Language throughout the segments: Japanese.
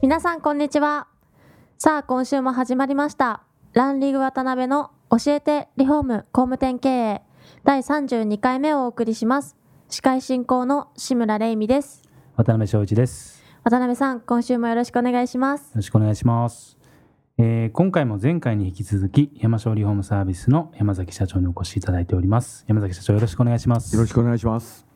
皆さんこんにちはさあ今週も始まりましたランリグ渡辺の教えてリフォーム工務店経営第32回目をお送りします司会進行の志村玲美です渡辺翔一です。渡辺さん今週もよろしくお願いしますよろしくお願いします。えー今回も前回に引き続き山椒リフォームサービスの山崎社長にお越しいただいております。山崎社長よろしくお願いします。よろしくお願いします。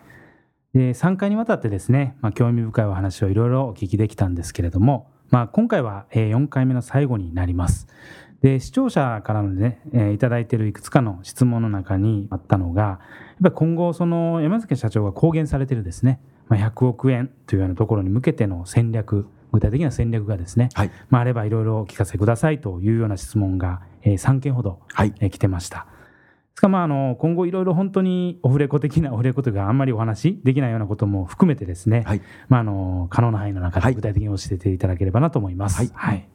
で3回にわたってですね、まあ、興味深いお話をいろいろお聞きできたんですけれども、まあ、今回はえー4回目の最後になります。で視聴者からのね、えーいただいているいくつかの質問の中にあったのがやっぱり今後その山崎社長が公言されているですね、まあ、100億円というようなところに向けての戦略具体的な戦略がですね、はい。まあ、あればいろいろお聞かせくださいというような質問が、えー3件ほど、はい。えー来てました。からまああの今後いろいろ本当にオフレコ的なオフレコというかあんまりお話できないようなことも含めてですね、はい。まあ、あの可能な範囲の中はい。で具体的に教えていただければなと思います。はい。はい。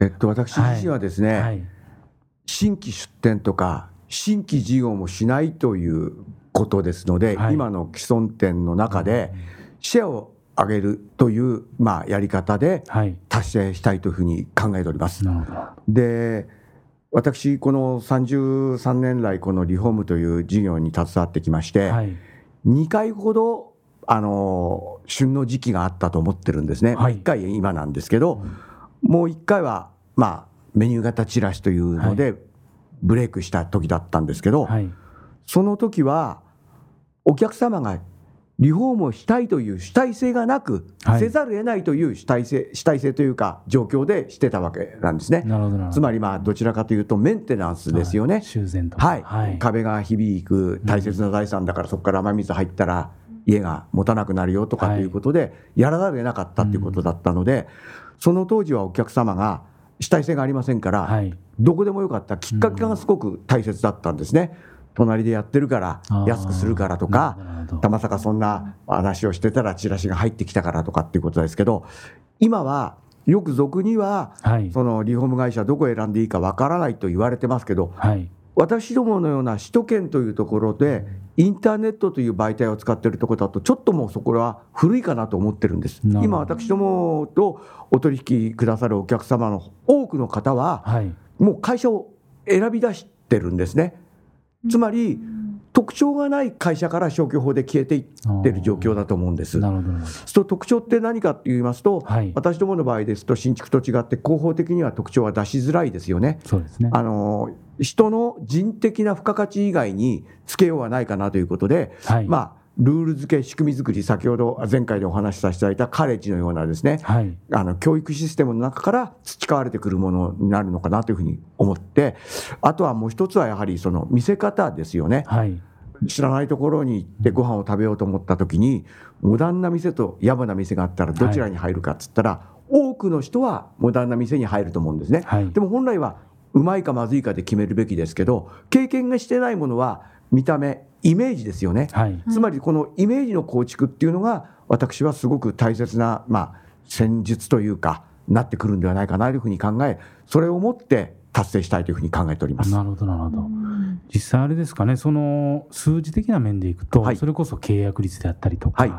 えっと、私自身はですね、はい。新規出店とか、新規事業もしないということですので、はい。今の既存店の中で、シェアを上げるという、まあ、やり方ではい。達成したいというふうに考えております。なるほど。で、私、この33年来、このリフォームという事業に携わってきまして、はい。2回ほど、あの旬の時期があったと思ってるんですね、はい。1回今なんですけど、もう1回は、まあ、メニュー型チラシというので、ブレイクした時だったんですけど、はい。その時は、お客様がリフォームをしたいという主体性がなく、はい。せざるを得ないという主体性主体性というか、状況でしてたわけなんですね。つまり、まあ、どちらかというと、メンテナンスですよね。はい。修繕とか。はい、はい。壁が響く大切な財産だから、そこから雨水入ったら家が持たなくなるよとかはいということで、やらざるを得なかったということだったので、その当時はお客様が主体性がありませんから、はい。どこでもよかった。きっかけがすごく大切だったんですね。隣でやってるから安くするからとかたまさかそんな話をしてたらチラシが入ってきたからとかっていうことですけど今はよく俗にははい。そのリフォーム会社どこを選んでいいかわからないと言われてますけどはい。私どものような首都圏というところでインターネットという媒体を使っているところだとちょっともうそこは古いかなと思ってるんです。今私どもとお取引くださるお客様の多くの方ははい。もう会社を選び出してるんですねつまり特徴がない会社から消去法で消えていってる状況だと思うんです。なるほどそう特徴って何かって言いますと、はい。私どもの場合ですと新築と違って広報的には特徴は出しづらいですよね。そうですね。あの人の人的な付加価値以外につけようはないかなということで、はい。まあ、ルール付け、仕組み作り、先ほど前回でお話しさせていただいたカレッジのようなですね、はいあの教育システムの中から培われてくるものになるのかなというふうに思って、あとはもう一つはやはりその見せ方ですよね。はい知らないところに行ってご飯を食べようと思った時に、モダンな店と野暮な店があったらどちらに入るかっつったら、多くの人はモダンな店に入ると思うんですね。はいでも本来はうまいかまずいかで決めるべきですけど経験がしてないものは見た目イメージですよね、はい。つまりこのイメージの構築っていうのが私はすごく大切な、まあ、戦術というかなってくるんではないかなというふうに考えそれをもって達成したいというふうに考えております。なるほどなるほど。実際あれですかねその数字的な面でいくと、はい。それこそ契約率であったりとか、はい。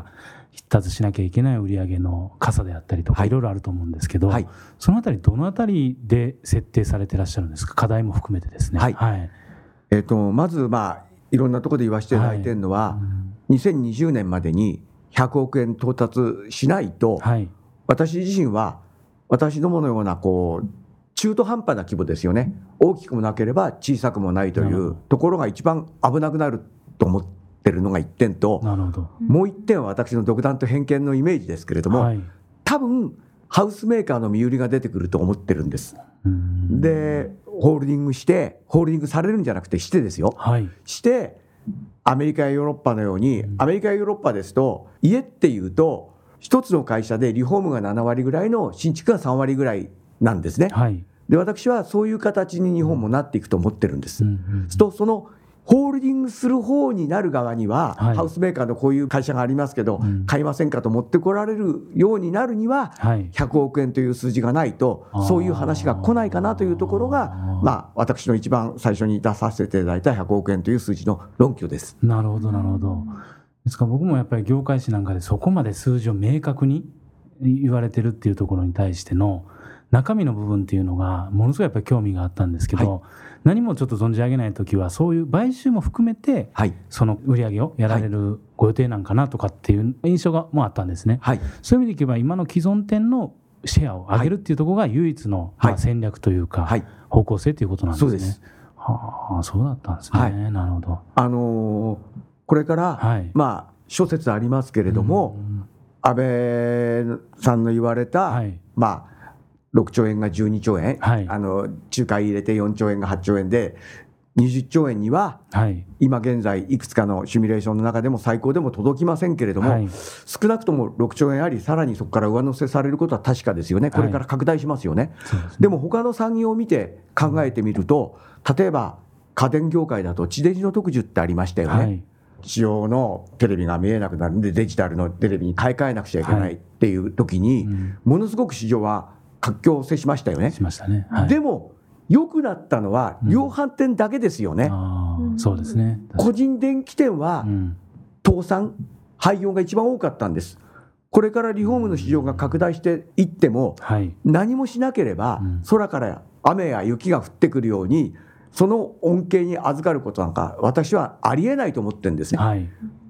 必達しなきゃいけない売上の傘であったりとか、はい。い、ろいろあると思うんですけど、はい。そのあたりどのあたりで設定されてらっしゃるんですか？課題も含めてですね。はい。はい。えっとまず、まあ、いろんなところで言わせていただいているのは、2020年までに100億円到達しないと、はい。私自身は私どものようなこう中途半端な規模ですよね。大きくもなければ小さくもないというところが一番危なくなると思ってるのが1点ともう1点は私の独断と偏見のイメージですけれども、はい。多分ハウスメーカーの身売りが出てくると思ってるんです。うん。でホールディングしてホールディングされるんじゃなくてしてですよはいしてアメリカやヨーロッパのように、アメリカやヨーロッパですと家っていうと一つの会社でリフォームが7割ぐらいの新築が3割ぐらいなんですね。はい。で私はそういう形に日本もなっていくと思ってるんです。うんうんするとそのホールディングする方になる側には、はいハウスメーカーのこういう会社がありますけど、うん買いませんかと持ってこられるようになるには、はい。100億円という数字がないとそういう話が来ないかなというところがまあ私の一番最初に出させていただいた100億円という数字の論拠です。なるほど、なるほど。ですから僕もやっぱり業界誌なんかでそこまで数字を明確に言われてるっていうところに対しての中身の部分っていうのがものすごいやっぱり興味があったんですけど、何もちょっと存じ上げない時はそういう買収も含めてはい、その売り上げをやられるご予定なんかなとかっていう印象がもうあったんですね。はい、そういう意味でいけば今の既存店のシェアを上げるっていうところが唯一のまあはい戦略というかはい、方向性ということなんですね。そうです。はあ、そうだったんですね。はいなるほど。あのーこれから、はい。まあ諸説ありますけれども、うん安倍さんの言われた、はい。まあ6兆円が12兆円、はいあの仲介入れて4兆円が8兆円で20兆円にははい。今現在いくつかのシミュレーションの中でも最高でも届きませんけれども、はい。少なくとも6兆円ありさらにそこから上乗せされることは確かですよねこれから拡大しますよね、そうですね。でも他の産業を見て考えてみると例えば家電業界だと地デジの特需ってありましたよね、はい。地上のテレビが見えなくなるんでデジタルのテレビに買い替えなくちゃいけなはいいっていう時に、うんものすごく市場は活況を制しましたよね。しましたね。はい。でも良くなったのはうん量販店だけですよね。ああ、うんそうですね。個人電気店はうん。倒産廃業が一番多かったんです。これからリフォームの市場が拡大していってもはい。何もしなければうん空から雨や雪が降ってくるようにその恩恵に預かることなんか私はありえないと思ってるんですね。はい。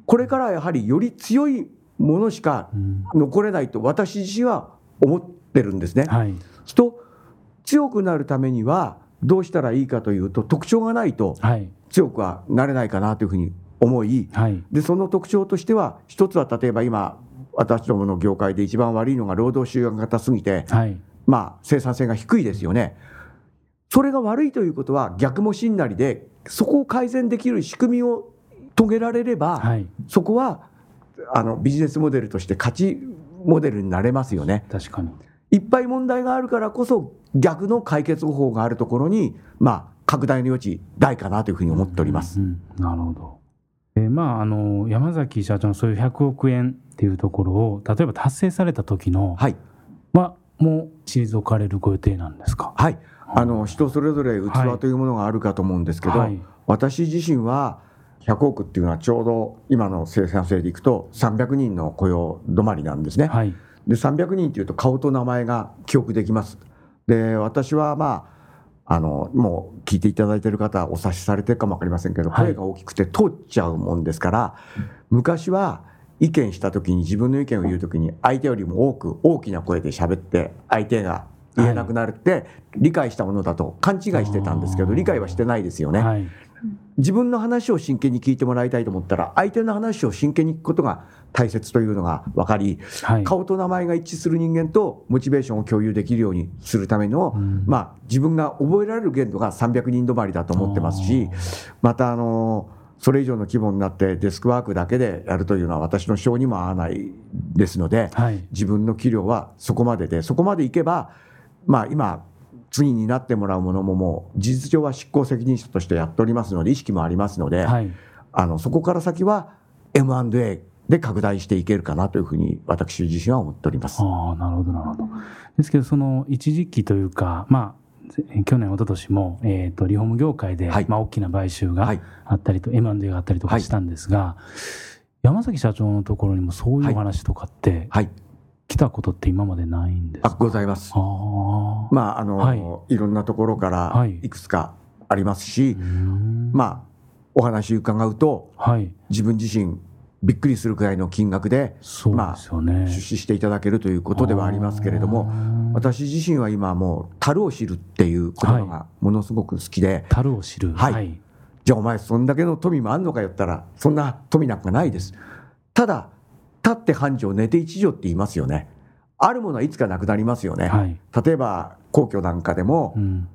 これからやはりより強いものしかうん。残れないと私自身は思ってるんですね。はい。と強くなるためにはどうしたらいいかというと特徴がないとはい。強くはなれないかなというふうに思いはい。でその特徴としては一つは例えば今私どもの業界で一番悪いのが労働集約型すぎて、はい。まあ、生産性が低いですよね。それが悪いということは逆もしんなりでそこを改善できる仕組みを遂げられれば、はい。そこはあのビジネスモデルとして勝ちモデルになれますよね。確かに。いっぱい問題があるからこそ逆の解決方法があるところに、まあ、拡大の余地大かなというふうに思っております。うんうんなるほど。えーまあ、あの、山崎社長のそういう100億円っていうところを、例えば達成された時の、はい、は、もう退かれるご予定なんですか？はい、あの人それぞれはい器というものがあるかと思うんですけど、はい。私自身は100億っていうのはちょうど今の生産性でいくと300人の雇用止まりなんですね。はい。で300人っていうと顔と名前が記憶できます。で私はまああのもう聞いていただいている方はお察しされてるかも分かりませんけど、はい声が大きくて通っちゃうもんですから昔は意見した時に自分の意見を言う時に相手よりも多く大きな声で喋って相手が言えなくなるって理解したものだと勘違いしてたんですけど理解はしてないですよね。はい。自分の話を真剣に聞いてもらいたいと思ったら相手の話を真剣に聞くことが大切というのが分かりはい。顔と名前が一致する人間とモチベーションを共有できるようにするための、うんまあ、自分が覚えられる限度が300人止まりだと思ってますしまたあのそれ以上の規模になってデスクワークだけでやるというのは私の性にも合わないですのではい。自分の器量はそこまででそこまでいけば、まあ、今次になってもらうものももう事実上は執行責任者としてやっておりますので意識もありますので、はい。あのそこから先は M&A で拡大していけるかなというふうに私自身は思っております。ああ、なるほど、なるほど。ですけど、その一時期というか、まあ、ぜ去年、一昨年も、えっ、と、リフォーム業界で、はいまあ、大きな買収がはいあったりと、M&A があったりとかしたんですが、山崎社長のところにもそういうお話とかって、はい、来たことって今までないんですございます。ああ。まああの、はいい、ろんなところからはいいくつかありますし、まあお話伺うとはい。自分自身びっくりするくらいの金額でそうですよね。出資していただけるということではありますけれども、私自身は今もう樽を知るっていう言葉がものすごく好きで、樽を知る。はいじゃあお前そんだけの富もあんのかよったらそんな富なんかないですただ立って半畳寝て一畳って言いますよねあるものはいつかなくなりますよね、はい。例えば皇居なんかでもうん。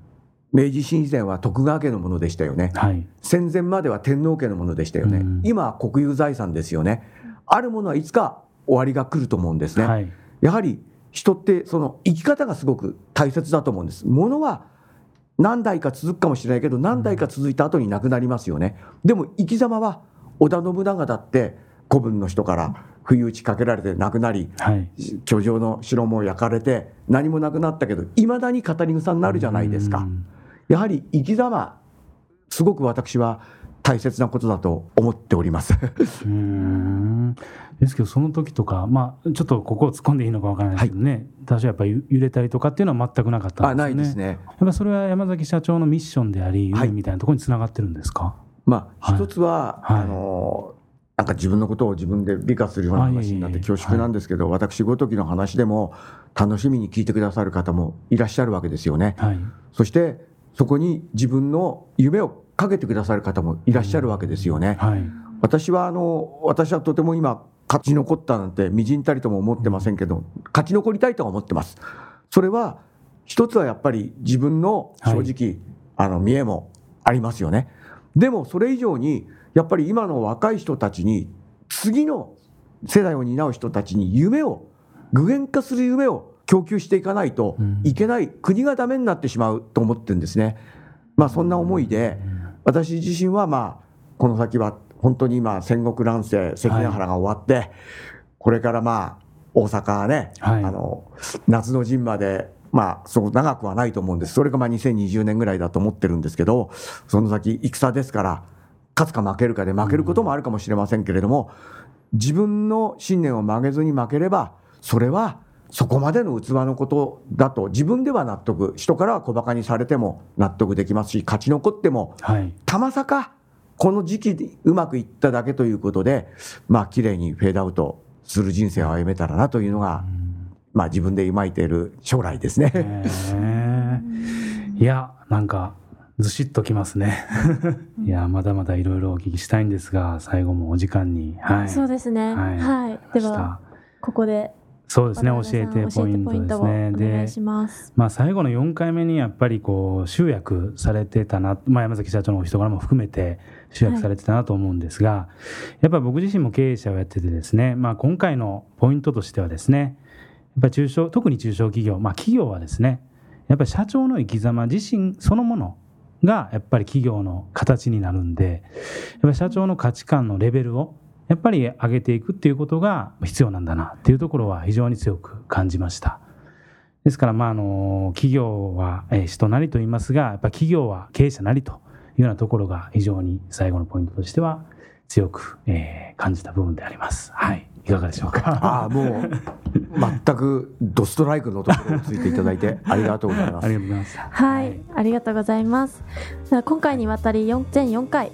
明治維新以前は徳川家のものでしたよねはい。戦前までは天皇家のものでしたよね、うん今は国有財産ですよねあるものはいつか終わりが来ると思うんですね。はいやはり人ってその生き方がすごく大切だと思うんです。ものは何代か続くかもしれないけど何代か続いた後になくなりますよね。でも生き様は織田信長だって古文の人から不意打ちかけられて亡くなりはい居城の城も焼かれて何もなくなったけどいまだに語り草になるじゃないですか。うんやはり生き様すごく私は大切なことだと思っております。うーん。ですけどその時とかまあちょっとここを突っ込んでいいのかわからないですけどね、多少やっぱり揺れたりとかっていうのは全くなかったあんですよね。ないですね。やっぱそれは山崎社長のミッションでありはい。夢みたいなところにつながってるんですか、まあ、はい。一つは、はい。あのなんか自分のことを自分で美化するような話になって恐縮なんですけど、私ごときの話でも楽しみに聞いてくださる方もいらっしゃるわけですよね。はい。そしてそこに自分の夢をかけてくださる方もいらっしゃるわけですよね。はい私はあの私はとても今勝ち残ったなんてみじんたりとも思ってませんけど勝ち残りたいとは思ってます。それは一つはやっぱり自分の正直、あの見栄もありますよね。でもそれ以上にやっぱり今の若い人たちに次の世代を担う人たちに夢を具現化する夢を供給していかないとうん。いけない、国がダメになってしまうと思ってるんですね。まあそんな思いで、私自身はまあこの先は本当に今戦国乱世関ヶ原が終わって、これからまあ大阪ね、はい。あの夏の陣までまあそう長くはないと思うんです。それがまあ2020年ぐらいだと思ってるんですけどその先戦ですから勝つか負けるかで負けることもあるかもしれませんけれども、自分の信念を曲げずに負ければそれはそこまでの器のことだと自分では納得人からは小馬鹿にされても納得できますし勝ち残ってもはい。たまさかこの時期でうまくいっただけということでまあ綺麗にフェードアウトする人生を歩めたらなというのが、まあ自分で抱いている将来ですね。いやなんかずしっときますね。いやまだまだいろいろお聞きしたいんですが最後もお時間に。はい。そうですね。ははい。い。ではここでそうですね教渡えてポイントですね。でまあ、最後の4回目にやっぱりこう集約されてたな、まあ、山崎社長のお人柄も含めて集約されてたなと思うんですが、やっぱり僕自身も経営者をやっててですね、まあ、今回のポイントとしてはですねやっぱり中小特に中小企業、まあ、企業はですねやっぱり社長の生き様自身そのものがやっぱり企業の形になるんでやっぱり社長の価値観のレベルをやっぱり上げていくっていうことが必要なんだなっていうところは非常に強く感じました。ですから、まあ、あの企業は、えー人なりと言いますがやっぱ企業は経営者なりというようなところが非常に最後のポイントとしては強く、えー感じた部分であります。はい、いかがでしょうか？ああもう全くドストライクのところをついていただいてありがとうございまあすり。がとうございます。はい、ありがとうございます。今回にわたり4全4回、